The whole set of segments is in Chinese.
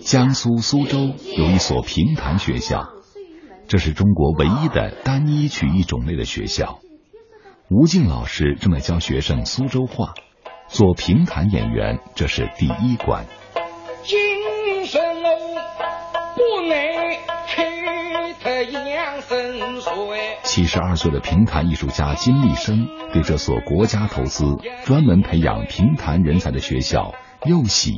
江苏苏州有一所评弹学校，这是中国唯一的单一曲艺种类的学校。吴静老师正在教学生苏州话，做评弹演员这是第一关。七十二岁的评弹艺术家金立生对这所国家投资、专门培养评弹人才的学校又喜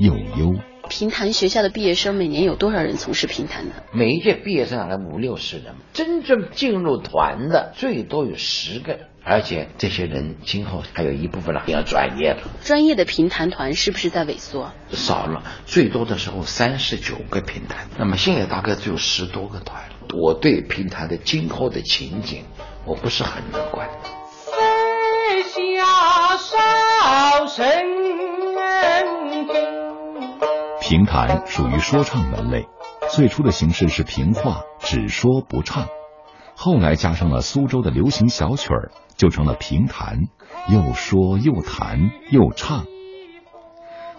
又忧。评弹学校的毕业生每年有多少人从事评弹呢？每一届毕业生来五六十人，真正进入团的最多有十个，而且这些人今后还有一部分人比较专业了。专业的评弹团是不是在萎缩？少了，最多的时候三十九个评弹，那么现在大概只有十多个团。我对评弹的今后的情景，我不是很乐观。飞下少声评弹属于说唱门类，最初的形式是评话，只说不唱，后来加上了苏州的流行小曲儿，就成了评弹，又说又弹又唱。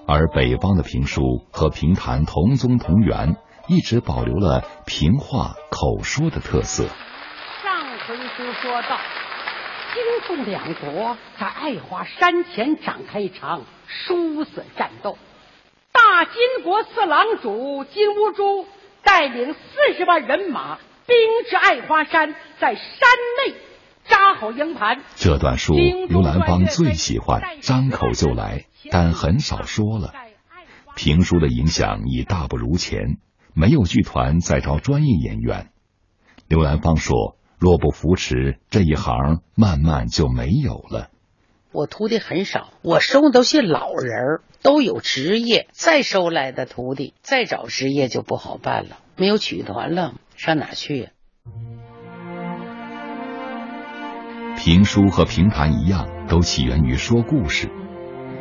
而北方的评书和评弹同宗同源，一直保留了评话口说的特色。上回书说到，京宋两国在爱华山前展开一场殊死战斗。大金国四郎主金兀术带领四十万人马兵至爱华山，在山内扎好营盘。这段书刘兰芳最喜欢，张口就来，但很少说了。评书的影响已大不如前，没有剧团再招专业演员。刘兰芳说：“若不扶持这一行，慢慢就没有了。”我徒弟很少，我收的都是老人儿，都有职业。再收来的徒弟，再找职业就不好办了。没有曲团了，上哪去呀？评书和评弹一样，都起源于说故事。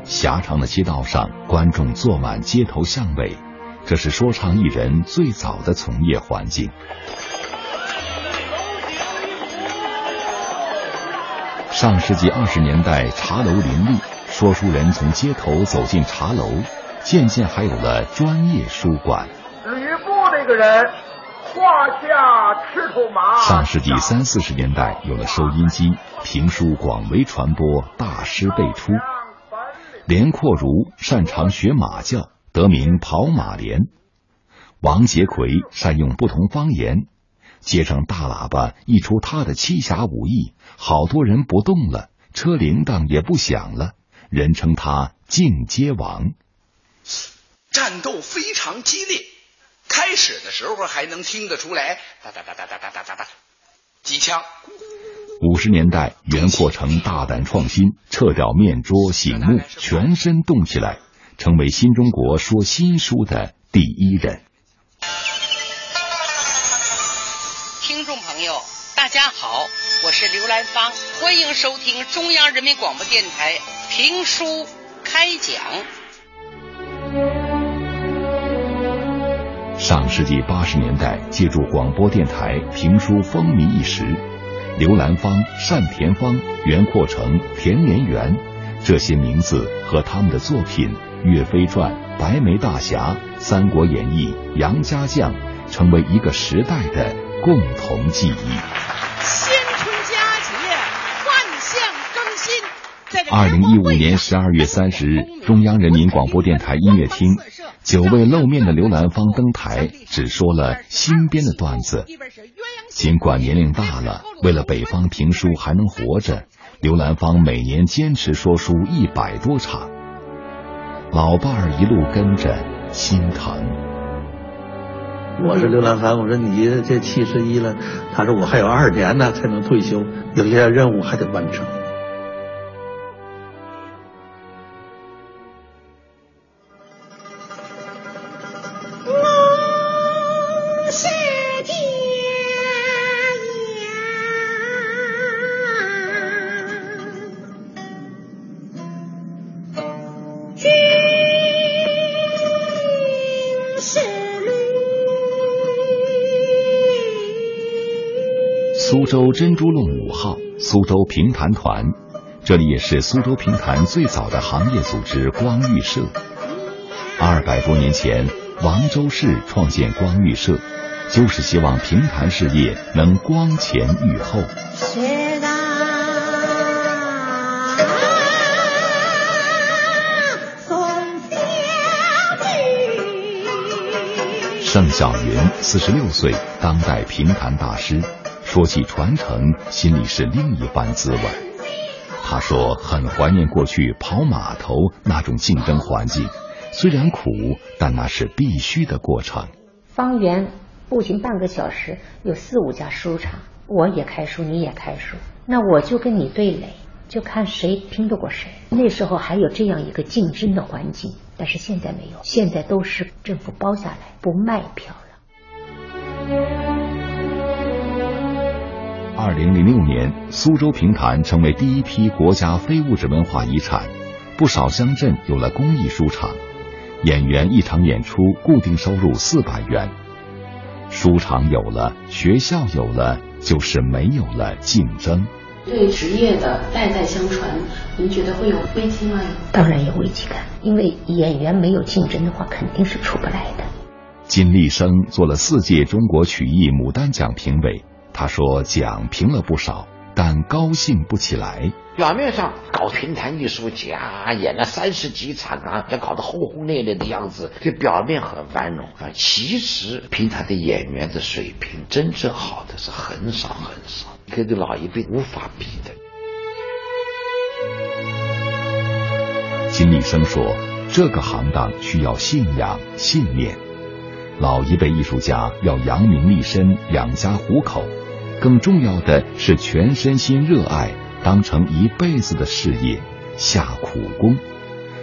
狭长的街道上，观众坐满街头巷尾，这是说唱艺人最早的从业环境。上世纪二十年代，茶楼林立，说书人从街头走进茶楼，渐渐还有了专业书馆。吕布那个人，胯下赤兔马。上世纪三四十年代，有了收音机，评书广为传播，大师辈出。连阔如擅长学马叫，得名跑马连。王杰奎善用不同方言。街上大喇叭一出，他的七侠五义，好多人不动了，车铃铛也不响了，人称他进阶王。战斗非常激烈，开始的时候还能听得出来哒哒哒哒哒哒哒哒哒机枪。五十年代，袁阔成大胆创新，撤掉面桌醒目，全身动起来，成为新中国说新书的第一人。听众朋友大家好，我是刘兰芳，欢迎收听中央人民广播电台评书开讲。上世纪八十年代，借助广播电台，评书风靡一时。刘兰芳、单田芳、袁阔成、田连元这些名字和他们的作品《岳飞传》《白眉大侠》《三国演义》《杨家将》，成为一个时代的共同记忆。新春佳节，万象更新二零一五年十二月三十日，中央人民广播电台音乐厅，久未露面的刘兰芳登台，只说了新编的段子。尽管年龄大了，为了北方评书还能活着，刘兰芳每年坚持说书一百多场。老伴儿一路跟着，心疼。我说刘兰芳，我说你这七十一了，他说我还有二年呢才能退休，有些任务还得完成。州珍珠弄五号，苏州评弹团，这里也是苏州评弹最早的行业组织光玉社。二百多年前，王周氏创建光玉社，就是希望评弹事业能光前裕后。盛小云四十六岁，当代评弹大师。说起传承，心里是另一番滋味。他说很怀念过去跑码头那种竞争环境，虽然苦，但那是必须的过程。方圆步行半个小时有四五家书场，我也开书，你也开书，那我就跟你对垒，就看谁拼得过谁。那时候还有这样一个竞争的环境。但是现在没有，现在都是政府包下来，不卖票零零六年，苏州评弹成为第一批国家非物质文化遗产，不少乡镇有了公益书场，演员一场演出固定收入四百元。书场有了，学校有了，就是没有了竞争。对职业的代代相传，您觉得会有危机吗？当然有危机感，因为演员没有竞争的话，肯定是出不来的。金立生做了四届中国曲艺牡丹奖评委，他说奖评了不少，但高兴不起来。表面上搞评弹艺术家，演了三十几场啊，要搞得轰轰烈烈的样子，这表面很繁荣啊。其实评弹的演员的水平，真正好的是很少很少，跟这老一辈无法比的。金立生说：“这个行当需要信仰、信念。老一辈艺术家要扬名立身、养家糊口，更重要的是全身心热爱。”当成一辈子的事业，下苦功，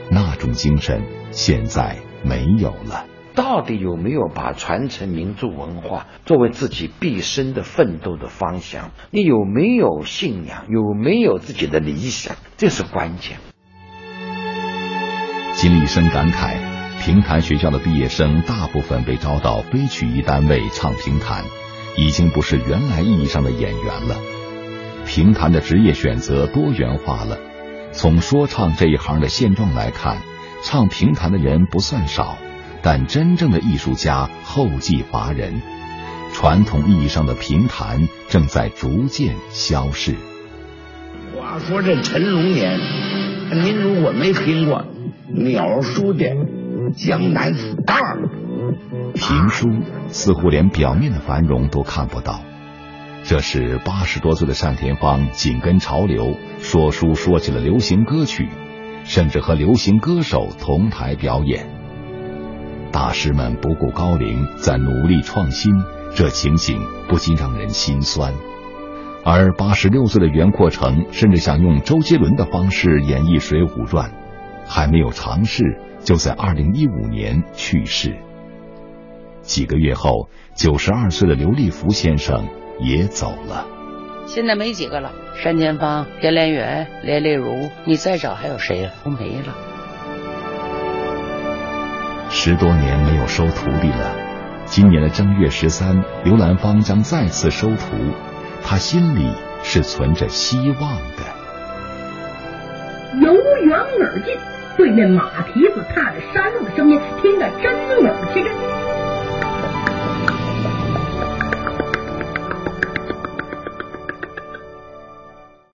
那种精神现在没有了。到底有没有把传承民族文化作为自己毕生的奋斗的方向？你有没有信仰？有没有自己的理想？这是关键。金立生感慨：评弹学校的毕业生大部分被招到非曲艺单位唱评弹，已经不是原来意义上的演员了。评弹的职业选择多元化了，从说唱这一行的现状来看，唱评弹的人不算少，但真正的艺术家后继乏人，传统意义上的评弹正在逐渐消逝。话说这陈龙年，您如果没听过鸟叔的《江南 star》，评书似乎连表面的繁荣都看不到。这是八十多岁的单田芳紧跟潮流，说书说起了流行歌曲，甚至和流行歌手同台表演。大师们不顾高龄，在努力创新，这情景不禁让人心酸。而八十六岁的袁阔成，甚至想用周杰伦的方式演绎《水浒传》，还没有尝试，就在二零一五年去世。几个月后，九十二岁的刘立福先生。也走了，现在没几个了。单田芳、田连元、连丽如，你再找还有谁呀？都没了。十多年没有收徒弟了，今年的正月十三，刘兰芳将再次收徒，他心里是存着希望的。由远而近，对面马蹄子踏着山路的声音，听得真耳气。